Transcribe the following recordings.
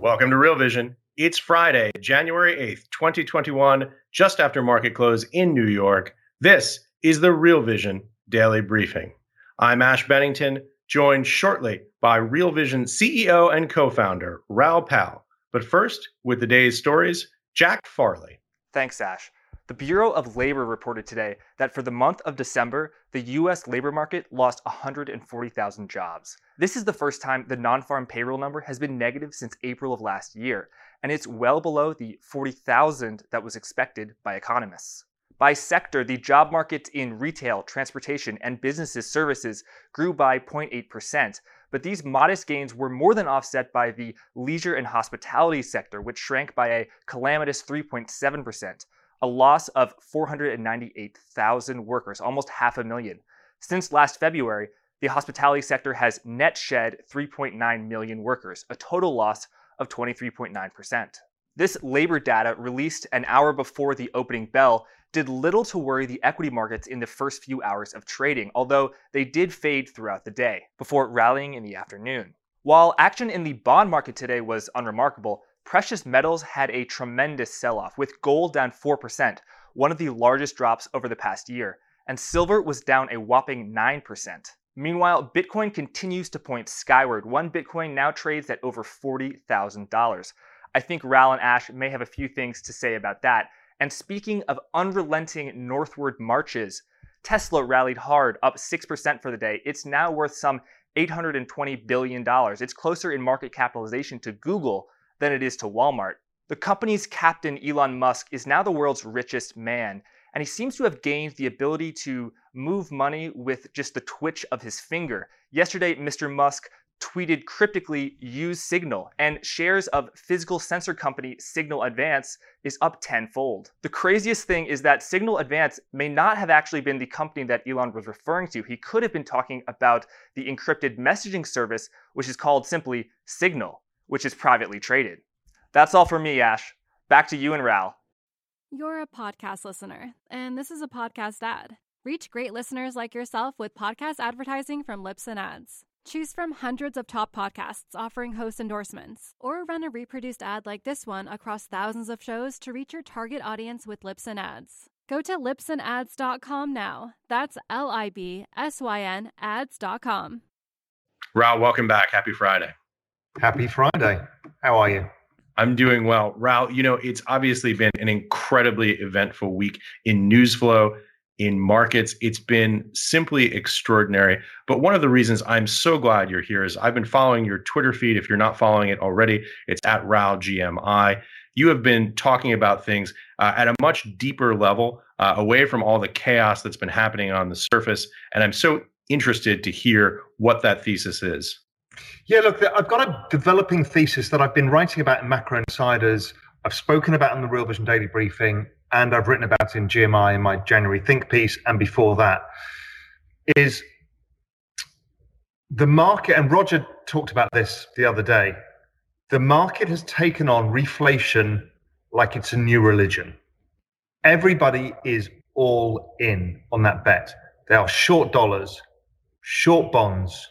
Welcome to Real Vision. It's Friday, January 8th, 2021, just after market close in New York. This is the Real Vision Daily Briefing. I'm Ash Bennington, joined shortly by Real Vision CEO and co founder Raoul Pal. But first, with the day's stories, Jack Farley. Thanks, Ash. The Bureau of Labor reported today that for the month of December, the U.S. labor market lost 140,000 jobs. This is the first time the non farm payroll number has been negative since April of last year, and it's well below the 40,000 that was expected by economists. By sector, the job market in retail, transportation, and businesses services grew by 0.8%, but these modest gains were more than offset by the leisure and hospitality sector, which shrank by a calamitous 3.7% a loss of 498,000 workers, almost half a million. Since last February, the hospitality sector has net shed 3.9 million workers, a total loss of 23.9%. This labor data, released an hour before the opening bell, did little to worry the equity markets in the first few hours of trading, although they did fade throughout the day, before rallying in the afternoon. While action in the bond market today was unremarkable, precious metals had a tremendous sell off, with gold down 4%, one of the largest drops over the past year, and silver was down a whopping 9%. Meanwhile, Bitcoin continues to point skyward. One Bitcoin now trades at over $40,000. I think Raoul and Ash may have a few things to say about that. And speaking of unrelenting northward marches, Tesla rallied hard, up 6% for the day. It's now worth some $820 billion. It's closer in market capitalization to Google than it is to Walmart. The company's captain, Elon Musk, is now the world's richest man, and he seems to have gained the ability to move money with just the twitch of his finger. Yesterday, Mr. Musk tweeted cryptically use Signal, and shares of physical sensor company Signal Advance is up tenfold. The craziest thing is that Signal Advance may not have actually been the company that Elon was referring to. He could have been talking about the encrypted messaging service, which is called simply Signal which is privately traded. That's all for me, Ash. Back to you and Raoul. You're a podcast listener, and this is a podcast ad. Reach great listeners like yourself with podcast advertising from Libsyn Ads. Choose from hundreds of top podcasts offering host endorsements, or run a reproduced ad like this one across thousands of shows to reach your target audience with Libsyn Ads. Go to libsynads.com now. That's L I B S Y N ads.com. Raoul, welcome back. Happy Friday. Happy Friday. How are you? I'm doing well. Raoul, you know, it's obviously been an incredibly eventful week in news flow, in markets. It's been simply extraordinary. But one of the reasons I'm so glad you're here is I've been following your Twitter feed. If you're not following it already, it's at Raoul GMI. You have been talking about things uh, at a much deeper level, uh, away from all the chaos that's been happening on the surface. And I'm so interested to hear what that thesis is. Yeah, look, I've got a developing thesis that I've been writing about in Macro Insiders. I've spoken about in the Real Vision Daily Briefing, and I've written about in GMI in my January Think piece, and before that, is the market, and Roger talked about this the other day. The market has taken on reflation like it's a new religion. Everybody is all in on that bet. They are short dollars, short bonds,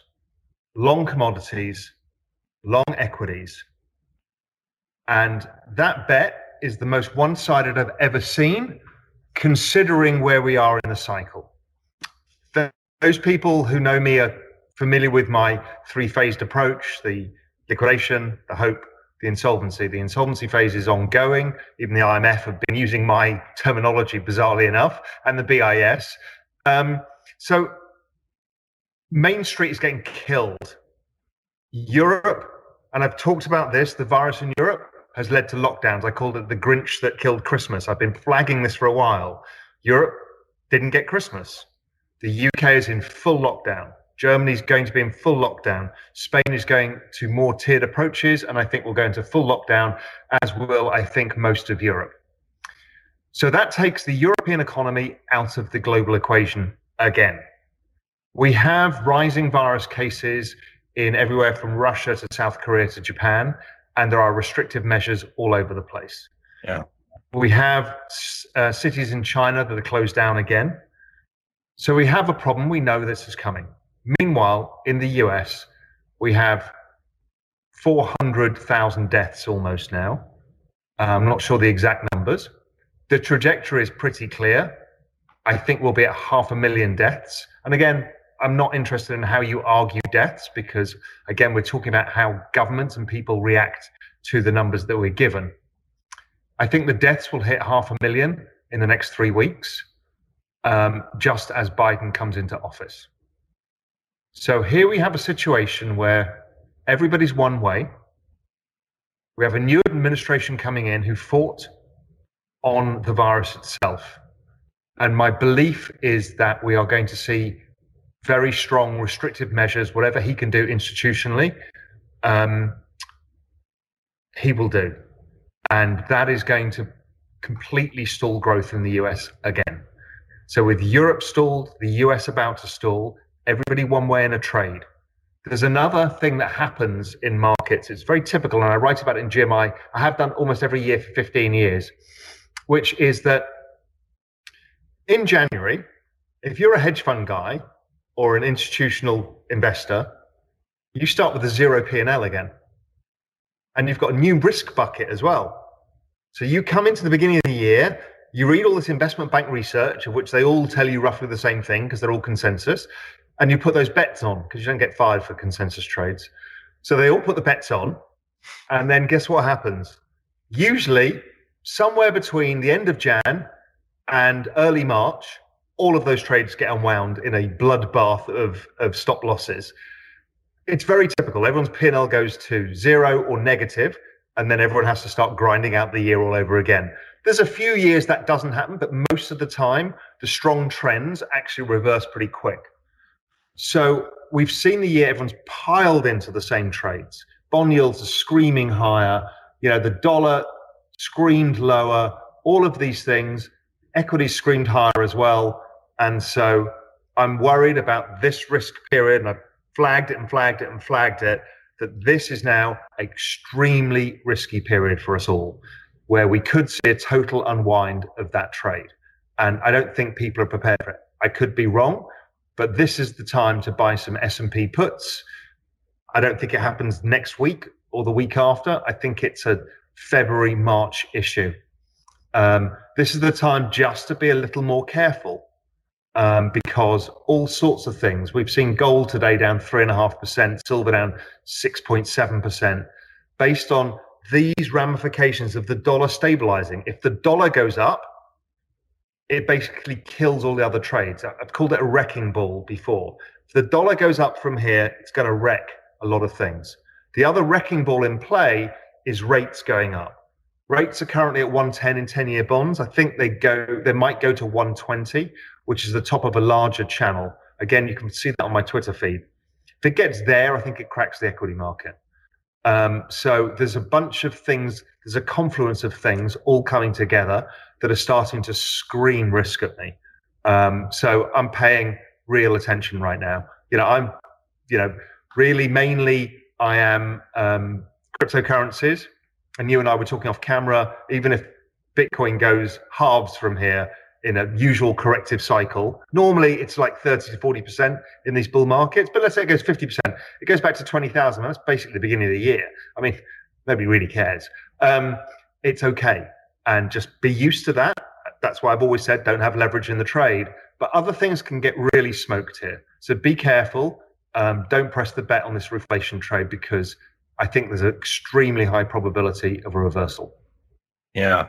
long commodities, long equities. And that bet is the most one sided I've ever seen, considering where we are in the cycle. Those people who know me are familiar with my three phased approach the liquidation, the hope, the insolvency. The insolvency phase is ongoing. Even the IMF have been using my terminology, bizarrely enough, and the BIS. Um, so Main Street is getting killed. Europe, and I've talked about this, the virus in Europe has led to lockdowns. I called it the Grinch that killed Christmas. I've been flagging this for a while. Europe didn't get Christmas. The UK is in full lockdown. Germany's going to be in full lockdown. Spain is going to more tiered approaches, and I think we'll go into full lockdown, as will, I think, most of Europe. So that takes the European economy out of the global equation again. We have rising virus cases in everywhere from Russia to South Korea to Japan, and there are restrictive measures all over the place. Yeah. We have uh, cities in China that are closed down again. So we have a problem. We know this is coming. Meanwhile, in the US, we have 400,000 deaths almost now. I'm not sure the exact numbers. The trajectory is pretty clear. I think we'll be at half a million deaths. And again, I'm not interested in how you argue deaths because, again, we're talking about how governments and people react to the numbers that we're given. I think the deaths will hit half a million in the next three weeks, um, just as Biden comes into office. So here we have a situation where everybody's one way. We have a new administration coming in who fought on the virus itself. And my belief is that we are going to see very strong restrictive measures, whatever he can do institutionally, um, he will do. And that is going to completely stall growth in the US again. So, with Europe stalled, the US about to stall, everybody one way in a trade. There's another thing that happens in markets. It's very typical, and I write about it in GMI. I have done almost every year for 15 years, which is that in January, if you're a hedge fund guy or an institutional investor, you start with a zero P&L again. And you've got a new risk bucket as well. So you come into the beginning of the year, you read all this investment bank research, of which they all tell you roughly the same thing because they're all consensus, and you put those bets on because you don't get fired for consensus trades. So they all put the bets on, and then guess what happens? Usually, somewhere between the end of Jan and early March, all of those trades get unwound in a bloodbath of, of stop losses. It's very typical. Everyone's P&L goes to zero or negative, and then everyone has to start grinding out the year all over again. There's a few years that doesn't happen, but most of the time, the strong trends actually reverse pretty quick. So we've seen the year everyone's piled into the same trades. Bond yields are screaming higher. You know, the dollar screamed lower. All of these things. Equities screamed higher as well. And so I'm worried about this risk period, and I've flagged it and flagged it and flagged it, that this is now extremely risky period for us all, where we could see a total unwind of that trade. And I don't think people are prepared for it. I could be wrong, but this is the time to buy some S&P puts. I don't think it happens next week or the week after. I think it's a February, March issue. Um, this is the time just to be a little more careful um, because all sorts of things. We've seen gold today down 3.5%, silver down 6.7%, based on these ramifications of the dollar stabilizing. If the dollar goes up, it basically kills all the other trades. I've called it a wrecking ball before. If the dollar goes up from here, it's going to wreck a lot of things. The other wrecking ball in play is rates going up. Rates are currently at 110 in 10 year bonds. I think they go, they might go to 120, which is the top of a larger channel. Again, you can see that on my Twitter feed. If it gets there, I think it cracks the equity market. Um, so there's a bunch of things, there's a confluence of things all coming together that are starting to scream risk at me. Um, so I'm paying real attention right now. You know, I'm, you know, really mainly I am um, cryptocurrencies and you and I were talking off camera, even if Bitcoin goes halves from here in a usual corrective cycle, normally it's like 30 to 40% in these bull markets, but let's say it goes 50%, it goes back to 20,000. That's basically the beginning of the year. I mean, nobody really cares. Um, it's okay. And just be used to that. That's why I've always said don't have leverage in the trade. But other things can get really smoked here. So be careful. Um, don't press the bet on this reflation trade because I think there's an extremely high probability of a reversal. Yeah.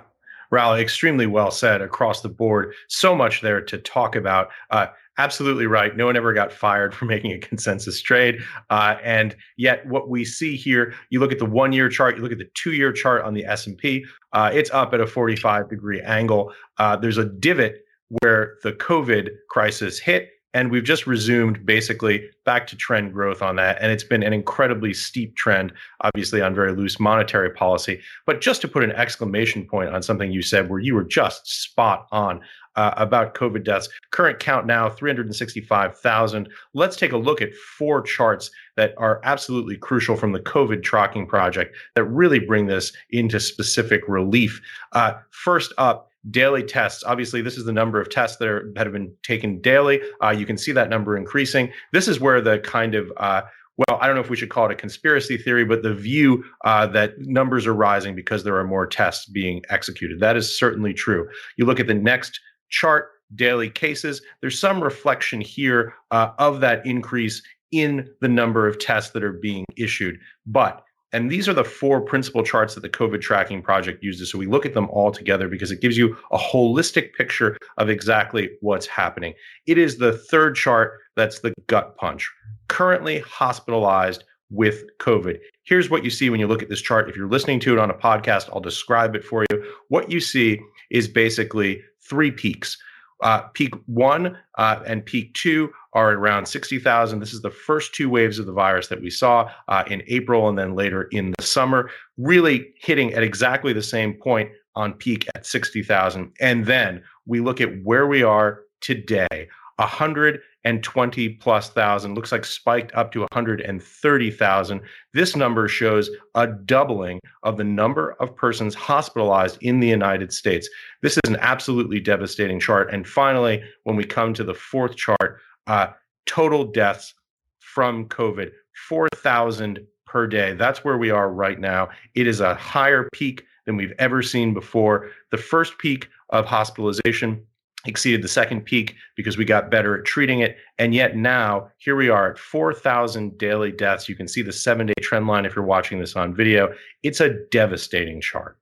Raoul, extremely well said across the board. So much there to talk about. Uh, absolutely right. No one ever got fired for making a consensus trade. Uh, and yet, what we see here, you look at the one-year chart, you look at the two-year chart on the S&P. Uh, it's up at a 45 degree angle. Uh, there's a divot where the COVID crisis hit and we've just resumed basically back to trend growth on that. And it's been an incredibly steep trend, obviously, on very loose monetary policy. But just to put an exclamation point on something you said, where you were just spot on uh, about COVID deaths, current count now 365,000. Let's take a look at four charts that are absolutely crucial from the COVID tracking project that really bring this into specific relief. Uh, first up, daily tests. Obviously, this is the number of tests that, are, that have been taken daily. Uh, you can see that number increasing. This is where the kind of uh, well, I don't know if we should call it a conspiracy theory, but the view uh, that numbers are rising because there are more tests being executed. That is certainly true. You look at the next chart, daily cases, there's some reflection here uh, of that increase in the number of tests that are being issued. But and these are the four principal charts that the COVID tracking project uses. So we look at them all together because it gives you a holistic picture of exactly what's happening. It is the third chart that's the gut punch. Currently hospitalized with COVID. Here's what you see when you look at this chart. If you're listening to it on a podcast, I'll describe it for you. What you see is basically three peaks. Uh, peak one uh, and peak two are around 60,000. This is the first two waves of the virus that we saw uh, in April and then later in the summer, really hitting at exactly the same point on peak at 60,000. And then we look at where we are today 120 plus thousand, looks like spiked up to 130,000. This number shows a doubling of the number of persons hospitalized in the United States. This is an absolutely devastating chart. And finally, when we come to the fourth chart, uh, total deaths from COVID, 4,000 per day. That's where we are right now. It is a higher peak than we've ever seen before. The first peak of hospitalization exceeded the second peak because we got better at treating it. And yet now, here we are at 4,000 daily deaths. You can see the seven day trend line if you're watching this on video. It's a devastating chart.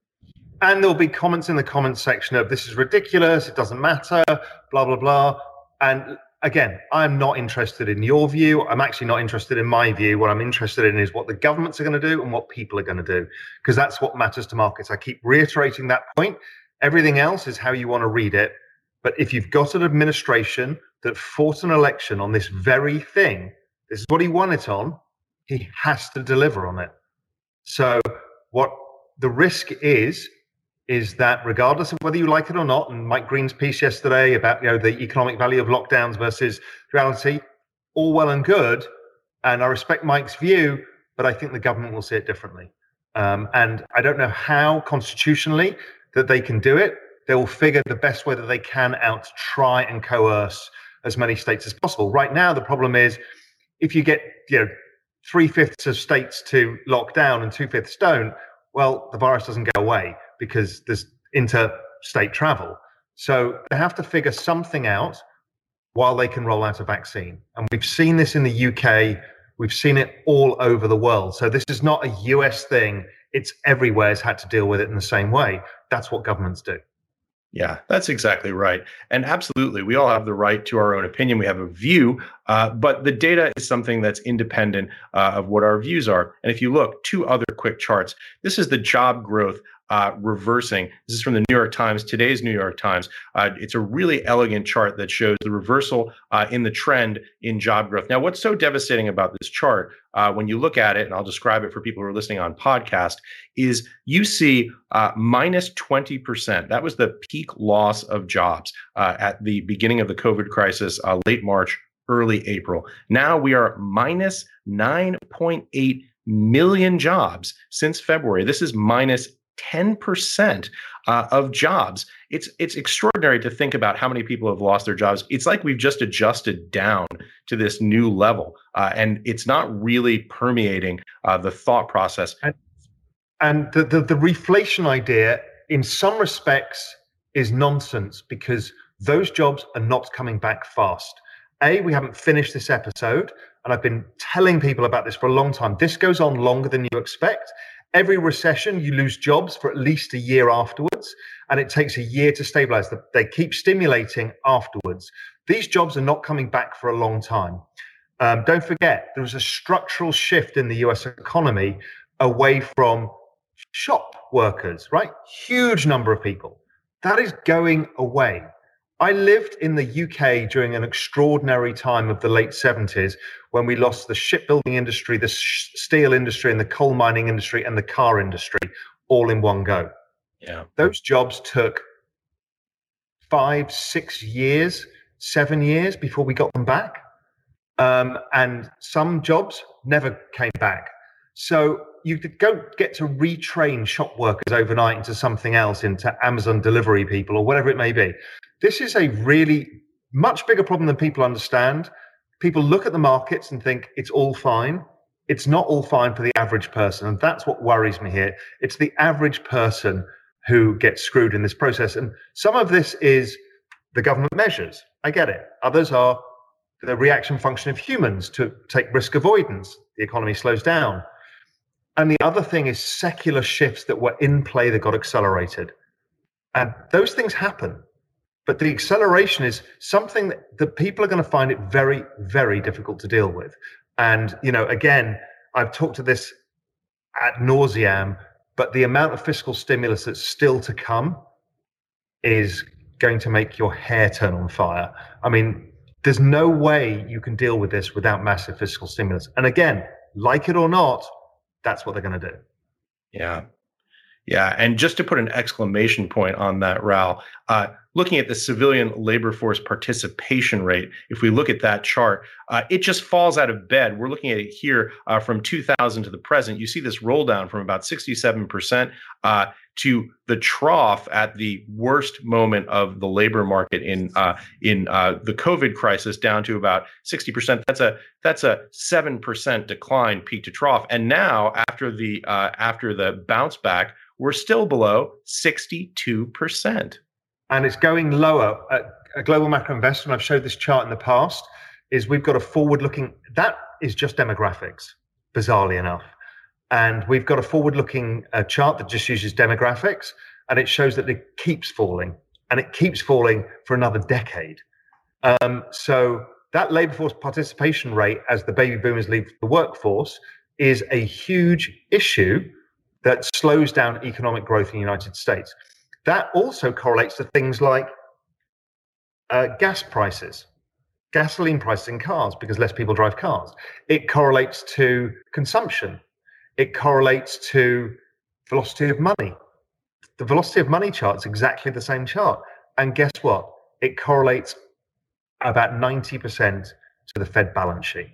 And there'll be comments in the comments section of this is ridiculous, it doesn't matter, blah, blah, blah. And again, I'm not interested in your view. I'm actually not interested in my view. What I'm interested in is what the governments are going to do and what people are going to do, because that's what matters to markets. I keep reiterating that point. Everything else is how you want to read it. But if you've got an administration that fought an election on this very thing, this is what he won it on, he has to deliver on it. So, what the risk is, is that regardless of whether you like it or not, and Mike Green's piece yesterday about you know the economic value of lockdowns versus reality, all well and good, and I respect Mike's view, but I think the government will see it differently. Um, and I don't know how constitutionally that they can do it they will figure the best way that they can out to try and coerce as many states as possible. Right now, the problem is if you get you know three fifths of states to lock down and two fifths don't, well, the virus doesn't go away because there's interstate travel. So they have to figure something out while they can roll out a vaccine. And we've seen this in the UK. We've seen it all over the world. So this is not a US thing. It's everywhere has had to deal with it in the same way. That's what governments do. Yeah, that's exactly right. And absolutely, we all have the right to our own opinion. We have a view, uh, but the data is something that's independent uh, of what our views are. And if you look, two other quick charts. This is the job growth uh, reversing. This is from the New York Times, today's New York Times. Uh, it's a really elegant chart that shows the reversal uh, in the trend in job growth. Now, what's so devastating about this chart, uh, when you look at it, and I'll describe it for people who are listening on podcast, is you see uh, minus 20%. That was the peak loss of jobs uh, at the beginning of the COVID crisis, late March, early April. Now we are minus 9.8 million jobs since February. This is minus 10% uh, of jobs. It's it's extraordinary to think about how many people have lost their jobs. It's like we've just adjusted down to this new level, uh, and it's not really permeating uh, the thought process. And, and the, the the reflation idea, in some respects, is nonsense because those jobs are not coming back fast. A, we haven't finished this episode, and I've been telling people about this for a long time. This goes on longer than you expect. Every recession, you lose jobs for at least a year afterwards, and it takes a year to stabilize. They keep stimulating afterwards. These jobs are not coming back for a long time. Um, don't forget, there was a structural shift in the US economy away from shop workers, right? Huge number of people. That is going away. I lived in the UK during an extraordinary time of the late 70s when we lost the shipbuilding industry, the sh- steel industry, and the coal mining industry, and the car industry all in one go. Yeah. Those jobs took five, six years, seven years before we got them back. Um, and some jobs never came back. So you don't get to retrain shop workers overnight into something else, into Amazon delivery people or whatever it may be. This is a really much bigger problem than people understand. People look at the markets and think it's all fine. It's not all fine for the average person. And that's what worries me here. It's the average person who gets screwed in this process. And some of this is the government measures. I get it. Others are the reaction function of humans to take risk avoidance. The economy slows down. And the other thing is secular shifts that were in play that got accelerated. And those things happen. But the acceleration is something that, that people are going to find it very, very difficult to deal with. And, you know, again, I've talked to this at nauseam, but the amount of fiscal stimulus that's still to come is going to make your hair turn on fire. I mean, there's no way you can deal with this without massive fiscal stimulus. And again, like it or not, that's what they're going to do. Yeah. Yeah. And just to put an exclamation point on that, Raoul, uh, looking at the civilian labor force participation rate, if we look at that chart, uh, it just falls out of bed. We're looking at it here uh, from 2000 to the present. You see this roll down from about 67% uh, to the trough at the worst moment of the labor market in uh, in uh, the COVID crisis, down to about 60%. That's a that's a seven percent decline, peak to trough. And now, after the uh, after the bounce back, we're still below 62% and it's going lower. a global macro investor, and I've showed this chart in the past, is we've got a forward looking, that is just demographics, bizarrely enough. And we've got a forward looking uh, chart that just uses demographics, and it shows that it keeps falling, and it keeps falling for another decade. Um, so that labor force participation rate as the baby boomers leave the workforce is a huge issue that slows down economic growth in the United States. That also correlates to things like uh, gas prices, gasoline prices in cars, because less people drive cars. It correlates to consumption. It correlates to velocity of money. The velocity of money chart is exactly the same chart. And guess what? It correlates about 90% to the Fed balance sheet.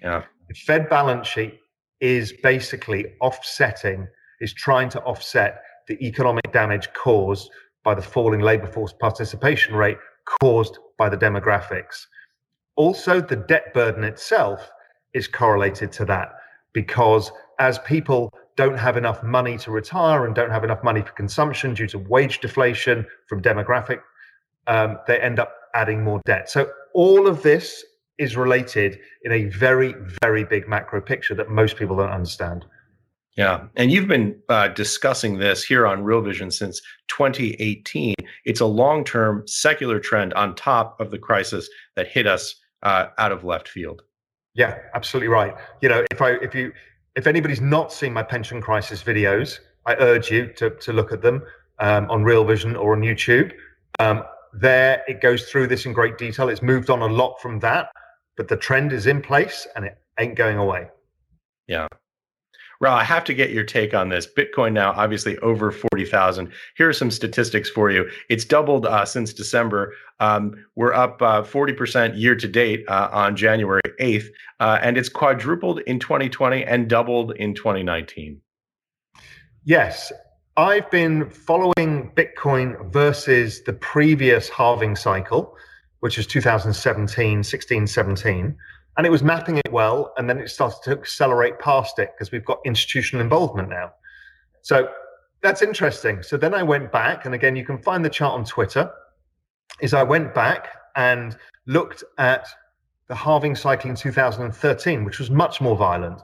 Yeah. The Fed balance sheet is basically offsetting, is trying to offset the economic damage caused by the falling labor force participation rate caused by the demographics. Also, the debt burden itself is correlated to that because as people don't have enough money to retire and don't have enough money for consumption due to wage deflation from demographic, um, they end up adding more debt. So, all of this is related in a very, very big macro picture that most people don't understand. Yeah, and you've been uh, discussing this here on Real Vision since 2018. It's a long-term secular trend on top of the crisis that hit us uh, out of left field. Yeah, absolutely right. You know, if I if you if anybody's not seen my pension crisis videos, I urge you to to look at them um, on Real Vision or on YouTube. Um, there, it goes through this in great detail. It's moved on a lot from that, but the trend is in place and it ain't going away. Yeah. Raoul, I have to get your take on this. Bitcoin now obviously over 40,000. Here are some statistics for you. It's doubled uh, since December. Um, we're up uh, 40% year to date uh, on January 8th, uh, and it's quadrupled in 2020 and doubled in 2019. Yes. I've been following Bitcoin versus the previous halving cycle, which was 2017, 16, 17 and it was mapping it well and then it started to accelerate past it because we've got institutional involvement now. So that's interesting. So then i went back and again you can find the chart on twitter is i went back and looked at the halving cycle in 2013 which was much more violent.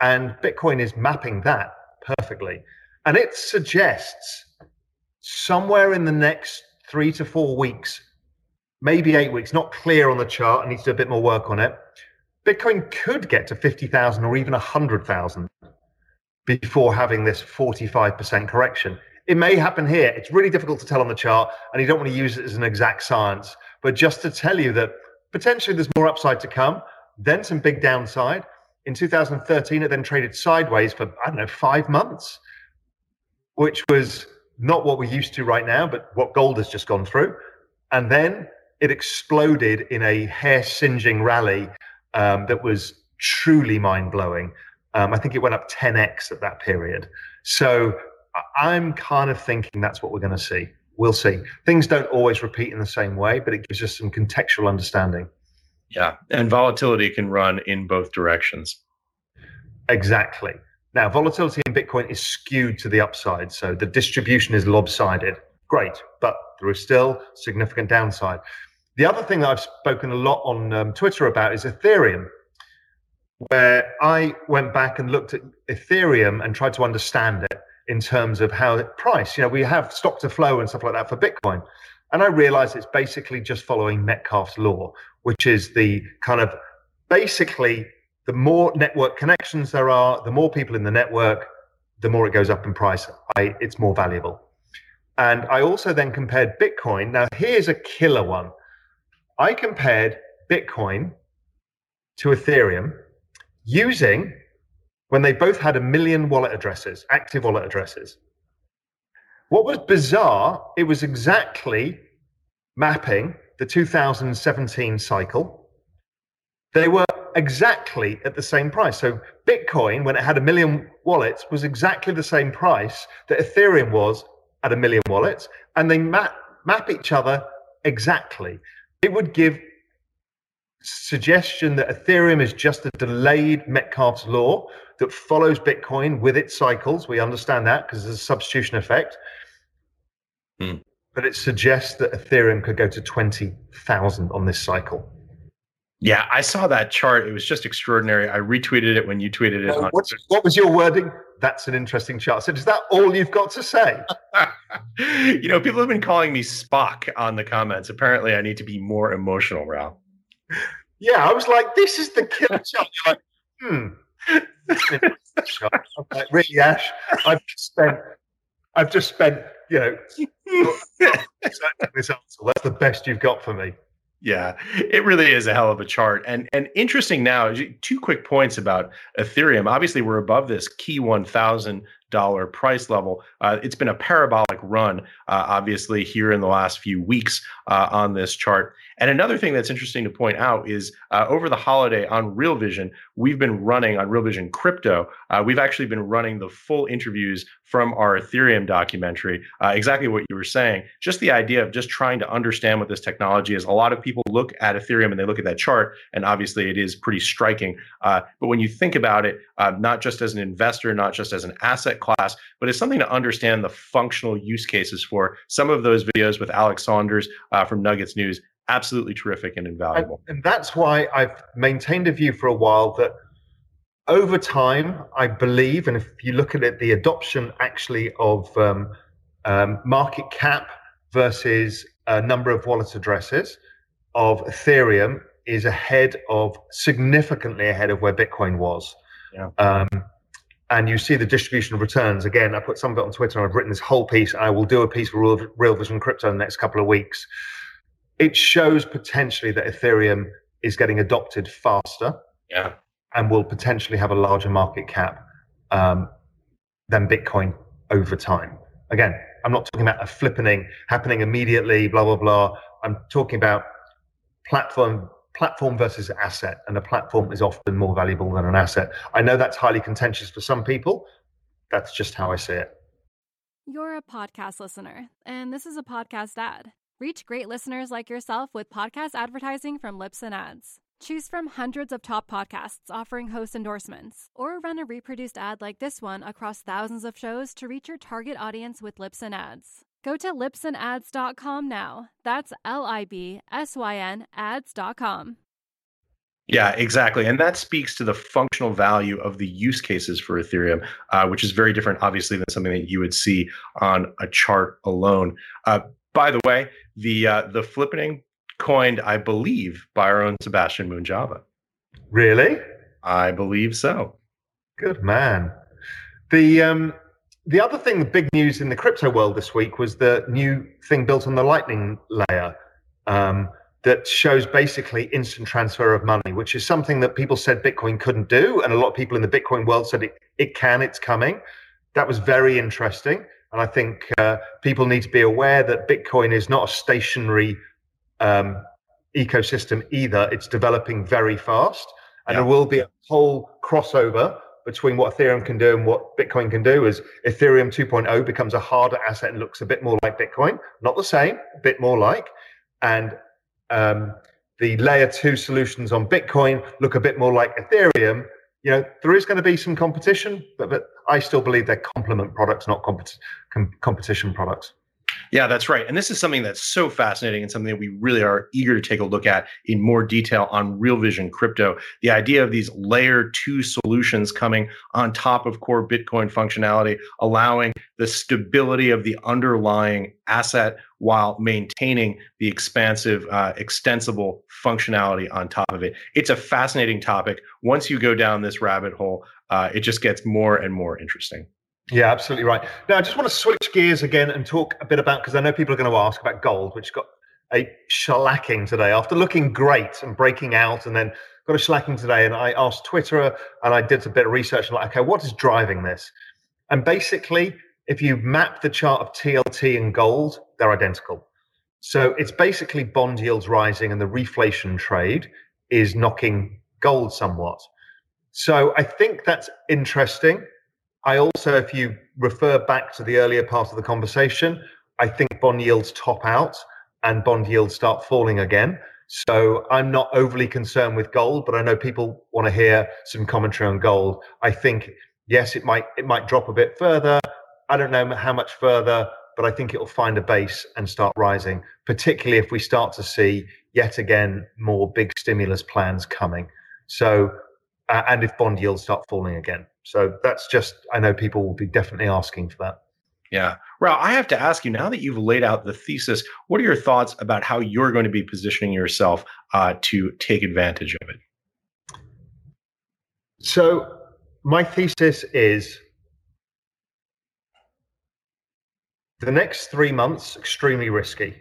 And bitcoin is mapping that perfectly. And it suggests somewhere in the next three to four weeks maybe eight weeks, not clear on the chart. I need to do a bit more work on it. Bitcoin could get to 50,000 or even 100,000 before having this 45% correction. It may happen here. It's really difficult to tell on the chart, and you don't want to use it as an exact science. But just to tell you that potentially there's more upside to come, then some big downside. In 2013, it then traded sideways for, I don't know, five months, which was not what we're used to right now, but what gold has just gone through. And then it exploded in a hair singeing rally um, that was truly mind blowing. Um, I think it went up 10x at that period. So I'm kind of thinking that's what we're going to see. We'll see. Things don't always repeat in the same way, but it gives us some contextual understanding. Yeah. And volatility can run in both directions. Exactly. Now, volatility in Bitcoin is skewed to the upside. So the distribution is lopsided. Great. But there is still significant downside. The other thing that I've spoken a lot on um, Twitter about is Ethereum where I went back and looked at Ethereum and tried to understand it in terms of how it price. You know, we have stock to flow and stuff like that for Bitcoin. And I realized it's basically just following Metcalfe's law, which is the kind of basically the more network connections there are, the more people in the network, the more it goes up in price. I, it's more valuable. And I also then compared Bitcoin. Now, here's a killer one. I compared Bitcoin to Ethereum using when they both had a million wallet addresses, active wallet addresses. What was bizarre, it was exactly mapping the 2017 cycle. They were exactly at the same price. So Bitcoin, when it had a million wallets, was exactly the same price that Ethereum was at a million wallets, and they map, map each other exactly. It would give suggestion that Ethereum is just a delayed Metcalfe's law that follows Bitcoin with its cycles. We understand that because there's a substitution effect. Hmm. But it suggests that Ethereum could go to 20,000 on this cycle. Yeah, I saw that chart. It was just extraordinary. I retweeted it when you tweeted it. Uh, what, what, was your wording? That's an interesting chart. So, is that all you've got to say? you know, people have been calling me Spock on the comments. Apparently, I need to be more emotional, Raoul. Yeah, I was like, this is the killer chart. You're like, hmm. I'm like, really, Ash? I've just spent, I've just spent, you know, this answer. That's the best you've got for me. Yeah, it really is a hell of a chart. And and interesting now, two quick points about Ethereum. Obviously, we're above this key 1000 dollar price level. Uh, it's been a parabolic run, uh, obviously, here in the last few weeks uh, on this chart. And another thing that's interesting to point out is uh, over the holiday on Real Vision, we've been running on Real Vision Crypto. Uh, we've actually been running the full interviews from our Ethereum documentary. Uh, exactly what you were saying. Just the idea of just trying to understand what this technology is. A lot of people look at Ethereum and they look at that chart, and obviously it is pretty striking. but when you think about it, not just as an investor, not just as an asset class, but it's something to understand the functional use cases for. Some of those videos with Alex Saunders uh, from Nuggets News, absolutely terrific and invaluable. And, and that's why I've maintained a view for a while that over time, I believe, and if you look at it, the adoption actually of um, um, market cap versus a number of wallet addresses of Ethereum is ahead of significantly ahead of where Bitcoin was. Yeah. Um, and you see the distribution of returns. Again, I put some of it on Twitter and I've written this whole piece. I will do a piece for Real, Real Vision Crypto in the next couple of weeks. It shows potentially that Ethereum is getting adopted faster. Yeah. And will potentially have a larger market cap um, than Bitcoin over time. Again, I'm not talking about a flippening happening immediately, blah, blah, blah. I'm talking about platform platform versus asset, and a platform is often more valuable than an asset. I know that's highly contentious for some people. That's just how I see it. You're a podcast listener, and this is a podcast ad. Reach great listeners like yourself with podcast advertising from Libsyn Ads. Choose from hundreds of top podcasts offering host endorsements, or run a reproduced ad like this one across thousands of shows to reach your target audience with Libsyn Ads. Go to libsynads.com now. That's L I B S Y N ads.com. Yeah, exactly. And that speaks to the functional value of the use cases for Ethereum, uh, which is very different, obviously, than something that you would see on a chart alone. Uh, by the way, the uh, the flippening coined, I believe, by our own Sebastian Moonjava. Really? I believe so. Good man. The um, the other thing, the big news in the crypto world this week was the new thing built on the Lightning layer um, that shows basically instant transfer of money, which is something that people said Bitcoin couldn't do. And a lot of people in the Bitcoin world said it, it can, it's coming. That was very interesting. And I think uh, people need to be aware that Bitcoin is not a stationary um, ecosystem either. It's developing very fast. And yeah. there will be a whole crossover between what Ethereum can do and what Bitcoin can do as Ethereum 2.0 becomes a harder asset and looks a bit more like Bitcoin. Not the same, a bit more like. And um, the layer two solutions on Bitcoin look a bit more like Ethereum. You know, there is going to be some competition, but, but I still believe they're complement products, not compet- com- competition products. Yeah, that's right. And this is something that's so fascinating and something that we really are eager to take a look at in more detail on Real Vision Crypto. The idea of these layer two solutions coming on top of core Bitcoin functionality, allowing the stability of the underlying asset while maintaining the expansive, uh, extensible functionality on top of it. It's a fascinating topic. Once you go down this rabbit hole, uh, it just gets more and more interesting. Yeah, absolutely right. Now, I just want to switch gears again and talk a bit about because I know people are going to ask about gold, which got a shellacking today after looking great and breaking out, and then got a shellacking today. And I asked Twitter and I did a bit of research and like, okay, what is driving this? And basically, if you map the chart of TLT and gold, they're identical. So it's basically bond yields rising and the reflation trade is knocking gold somewhat. So I think that's interesting. I also, if you refer back to the earlier part of the conversation, I think bond yields top out and bond yields start falling again. So I'm not overly concerned with gold, but I know people want to hear some commentary on gold. I think yes, it might it might drop a bit further. I don't know how much further, but I think it'll find a base and start rising, particularly if we start to see yet again more big stimulus plans coming. So uh, and if bond yields start falling again. So that's just, I know people will be definitely asking for that. Yeah. Well, I have to ask you now that you've laid out the thesis, what are your thoughts about how you're going to be positioning yourself uh, to take advantage of it? So, my thesis is the next three months extremely risky.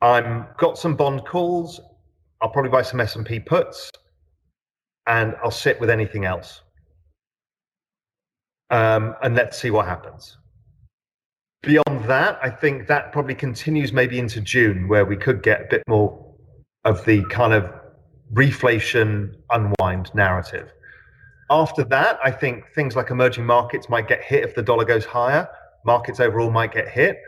I've got some bond calls. I'll probably buy some S and P puts, and I'll sit with anything else um, and let's see what happens. Beyond that, I think that probably continues maybe into June, where we could get a bit more of the kind of reflation unwind narrative. After that, I think things like emerging markets might get hit if the dollar goes higher. Markets overall might get hit.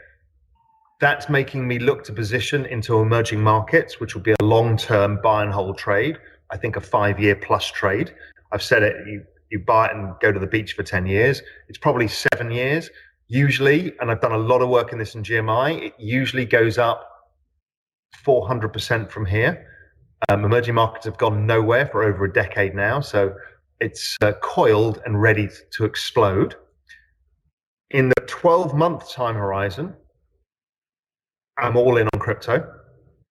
That's making me look to position into emerging markets, which will be a long term buy and hold trade. I think a five year plus trade. I've said it, you you buy it and go to the beach for 10 years. It's probably seven years. Usually, and I've done a lot of work in this in GMI, it usually goes up 400% from here. Um, emerging markets have gone nowhere for over a decade now. So it's uh, coiled and ready to explode. In the 12 month time horizon, I'm all in on crypto.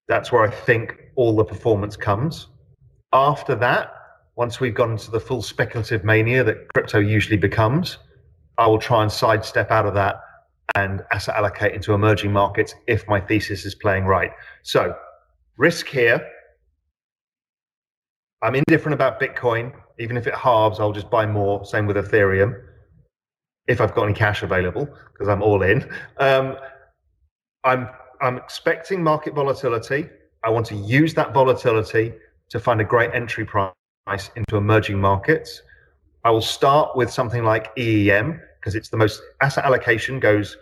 That's where I think all the performance comes. After that, once we've gone into the full speculative mania that crypto usually becomes, I will try and sidestep out of that and asset allocate into emerging markets if my thesis is playing right. So, risk here. I'm indifferent about Bitcoin. Even if it halves, I'll just buy more. Same with Ethereum if I've got any cash available because I'm all in. Um, I'm I'm expecting market volatility. I want to use that volatility to find a great entry price into emerging markets. I will start with something like EEM because it's the most asset allocation goes.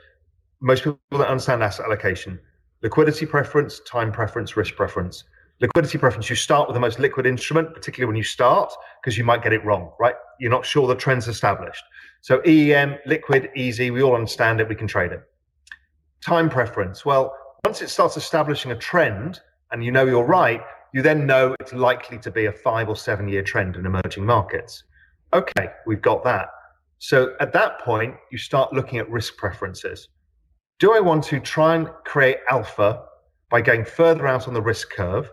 Most people don't understand asset allocation. Liquidity preference, time preference, risk preference. Liquidity preference, you start with the most liquid instrument, particularly when you start, because you might get it wrong, right? You're not sure the trend's established. So EEM, liquid, easy, we all understand it, we can trade it. Time preference, well, once it starts establishing a trend and you know you're right, you then know it's likely to be a five or seven year trend in emerging markets. Okay, we've got that. So at that point, you start looking at risk preferences. Do I want to try and create alpha by going further out on the risk curve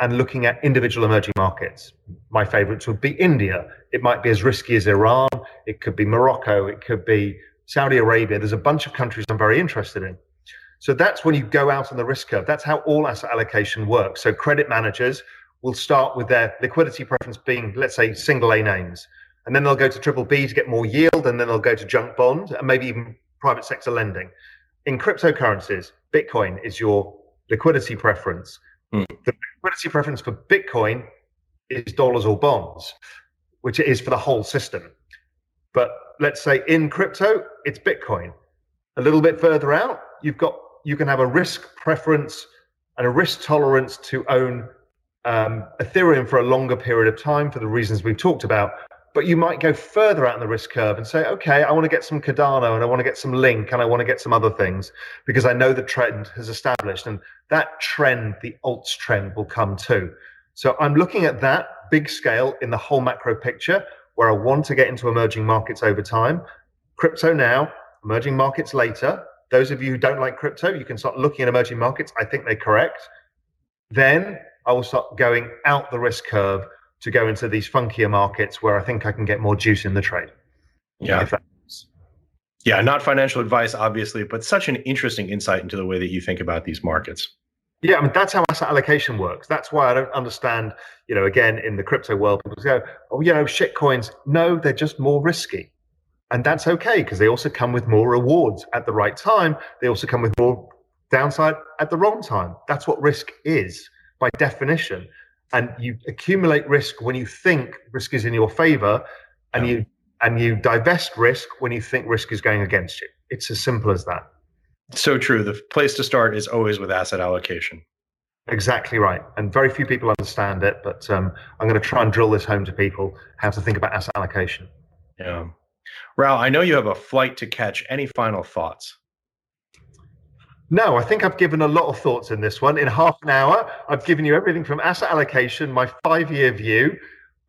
and looking at individual emerging markets? My favorites would be India. It might be as risky as Iran. it could be Morocco, it could be Saudi Arabia. There's a bunch of countries I'm very interested in. So that's when you go out on the risk curve. That's how all asset allocation works. So credit managers will start with their liquidity preference being, let's say, single A names. And then they'll go to triple B to get more yield, and then they'll go to junk bond and maybe even private sector lending. In cryptocurrencies, Bitcoin is your liquidity preference. Mm. The liquidity preference for Bitcoin is dollars or bonds, which it is for the whole system. But let's say in crypto, it's Bitcoin. A little bit further out, you've got you can have a risk preference and a risk tolerance to own um, Ethereum for a longer period of time for the reasons we've talked about. But you might go further out in the risk curve and say, okay, I want to get some Cardano and I want to get some Link and I want to get some other things because I know the trend has established. And that trend, the alts trend, will come too. So I'm looking at that big scale in the whole macro picture where I want to get into emerging markets over time. Crypto now, emerging markets later. Those of you who don't like crypto, you can start looking at emerging markets. I think they're correct. Then I will start going out the risk curve to go into these funkier markets where I think I can get more juice in the trade. Yeah. Yeah, not financial advice, obviously, but such an interesting insight into the way that you think about these markets. Yeah, I mean that's how asset allocation works. That's why I don't understand. You know, again in the crypto world, people go, "Oh, you know, shit coins." No, they're just more risky, and that's okay because they also come with more rewards at the right time. They also come with more downside at the wrong time. That's what risk is by definition. And you accumulate risk when you think risk is in your favor, and yeah. you and you divest risk when you think risk is going against you. It's as simple as that. So true. The place to start is always with asset allocation. Exactly right. And very few people understand it, but um, I'm going to try and drill this home to people how to think about asset allocation. Yeah. Raoul, I know you have a flight to catch. Any final thoughts? No, I think I've given a lot of thoughts in this one. In half an hour, I've given you everything from asset allocation, my five year view,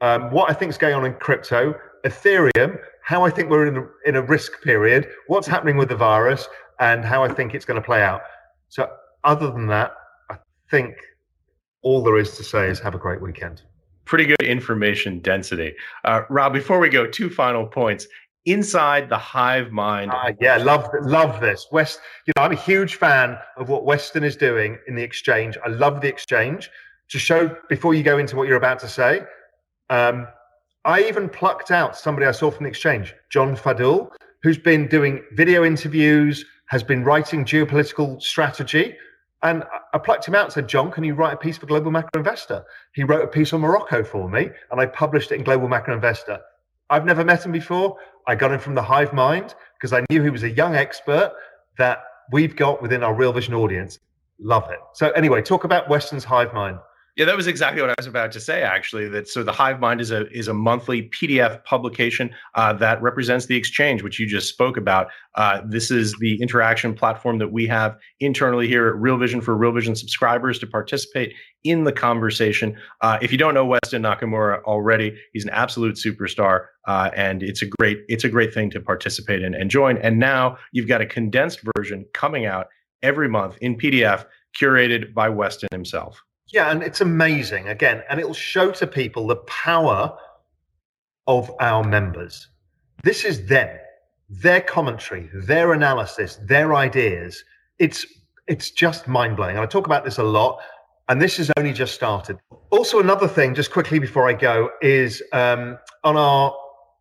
um, what I think is going on in crypto, Ethereum, how I think we're in a, in a risk period, what's happening with the virus, and how I think it's going to play out. So, other than that, I think all there is to say is have a great weekend. Pretty good information density. Uh, Rob, before we go, two final points. Inside the hive mind. Uh, yeah, love love this. West, you know, I'm a huge fan of what Weston is doing in the exchange. I love the exchange. To show before you go into what you're about to say, um, I even plucked out somebody I saw from the exchange, John Fadul, who's been doing video interviews, has been writing geopolitical strategy. And I plucked him out and said, John, can you write a piece for Global Macro Investor? He wrote a piece on Morocco for me, and I published it in Global Macro Investor. I've never met him before. I got him from the Hive Mind because I knew he was a young expert that we've got within our Real Vision audience. Love it. So, anyway, talk about Weston's Hive Mind. Yeah, that was exactly what I was about to say. Actually, that so the Hive Mind is a is a monthly PDF publication uh, that represents the exchange, which you just spoke about. Uh, this is the interaction platform that we have internally here at Real Vision for Real Vision subscribers to participate in the conversation. Uh, if you don't know Weston Nakamura already, he's an absolute superstar, uh, and it's a great it's a great thing to participate in and join. And now you've got a condensed version coming out every month in PDF, curated by Weston himself. Yeah, and it's amazing again, and it'll show to people the power of our members. This is them, their commentary, their analysis, their ideas. It's it's just mind blowing. And I talk about this a lot, and this has only just started. Also, another thing, just quickly before I go, is um, on our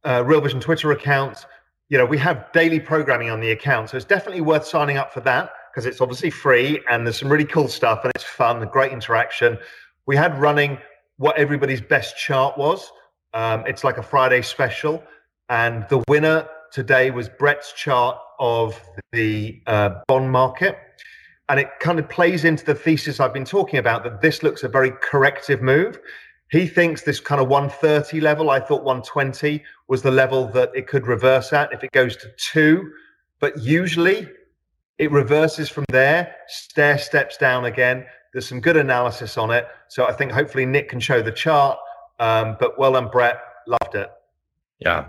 uh, Real Vision Twitter account. You know, we have daily programming on the account, so it's definitely worth signing up for that because it's obviously free and there's some really cool stuff and it's fun, great interaction. We had running what everybody's best chart was. Um, it's like a Friday special, and the winner today was Brett's chart of the uh, bond market. And it kind of plays into the thesis I've been talking about that this looks a very corrective move. He thinks this kind of 130 level, I thought 120 was the level that it could reverse at if it goes to two. But usually it reverses from there, stair steps down again. There's some good analysis on it. So I think hopefully Nick can show the chart. Um, but well done, Brett. Loved it. Yeah.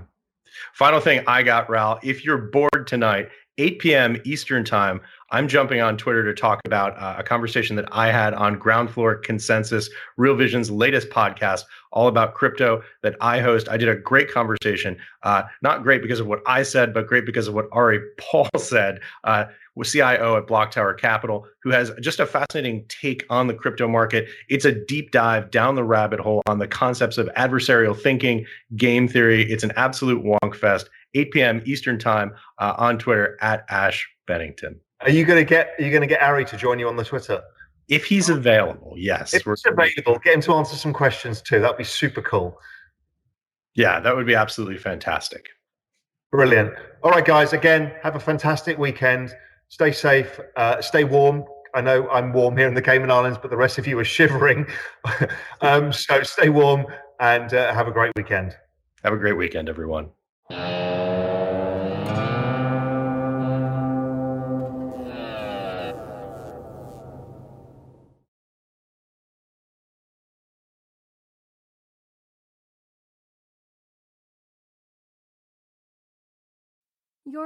Final thing I got, Raoul. If you're bored tonight, 8 p.m. Eastern time, I'm jumping on Twitter to talk about uh, a conversation that I had on Ground Floor Consensus, Real Vision's latest podcast, all about crypto that I host. I did a great conversation, uh, not great because of what I said, but great because of what Ari Paul said. Uh, CIO at BlockTower Capital, who has just a fascinating take on the crypto market. It's a deep dive down the rabbit hole on the concepts of adversarial thinking, game theory. It's an absolute wonk fest. 8 p.m. Eastern time uh, on Twitter at Ash Bennington. Are you going to get? Are you going to get Ari to join you on the Twitter? If he's available, yes. If he's available, get him to answer some questions too. That'd be super cool. Yeah, that would be absolutely fantastic. Brilliant. All right, guys. Again, have a fantastic weekend. Stay safe. Uh, stay warm. I know I'm warm here in the Cayman Islands, but the rest of you are shivering. um, so stay warm and uh, have a great weekend. Have a great weekend, everyone.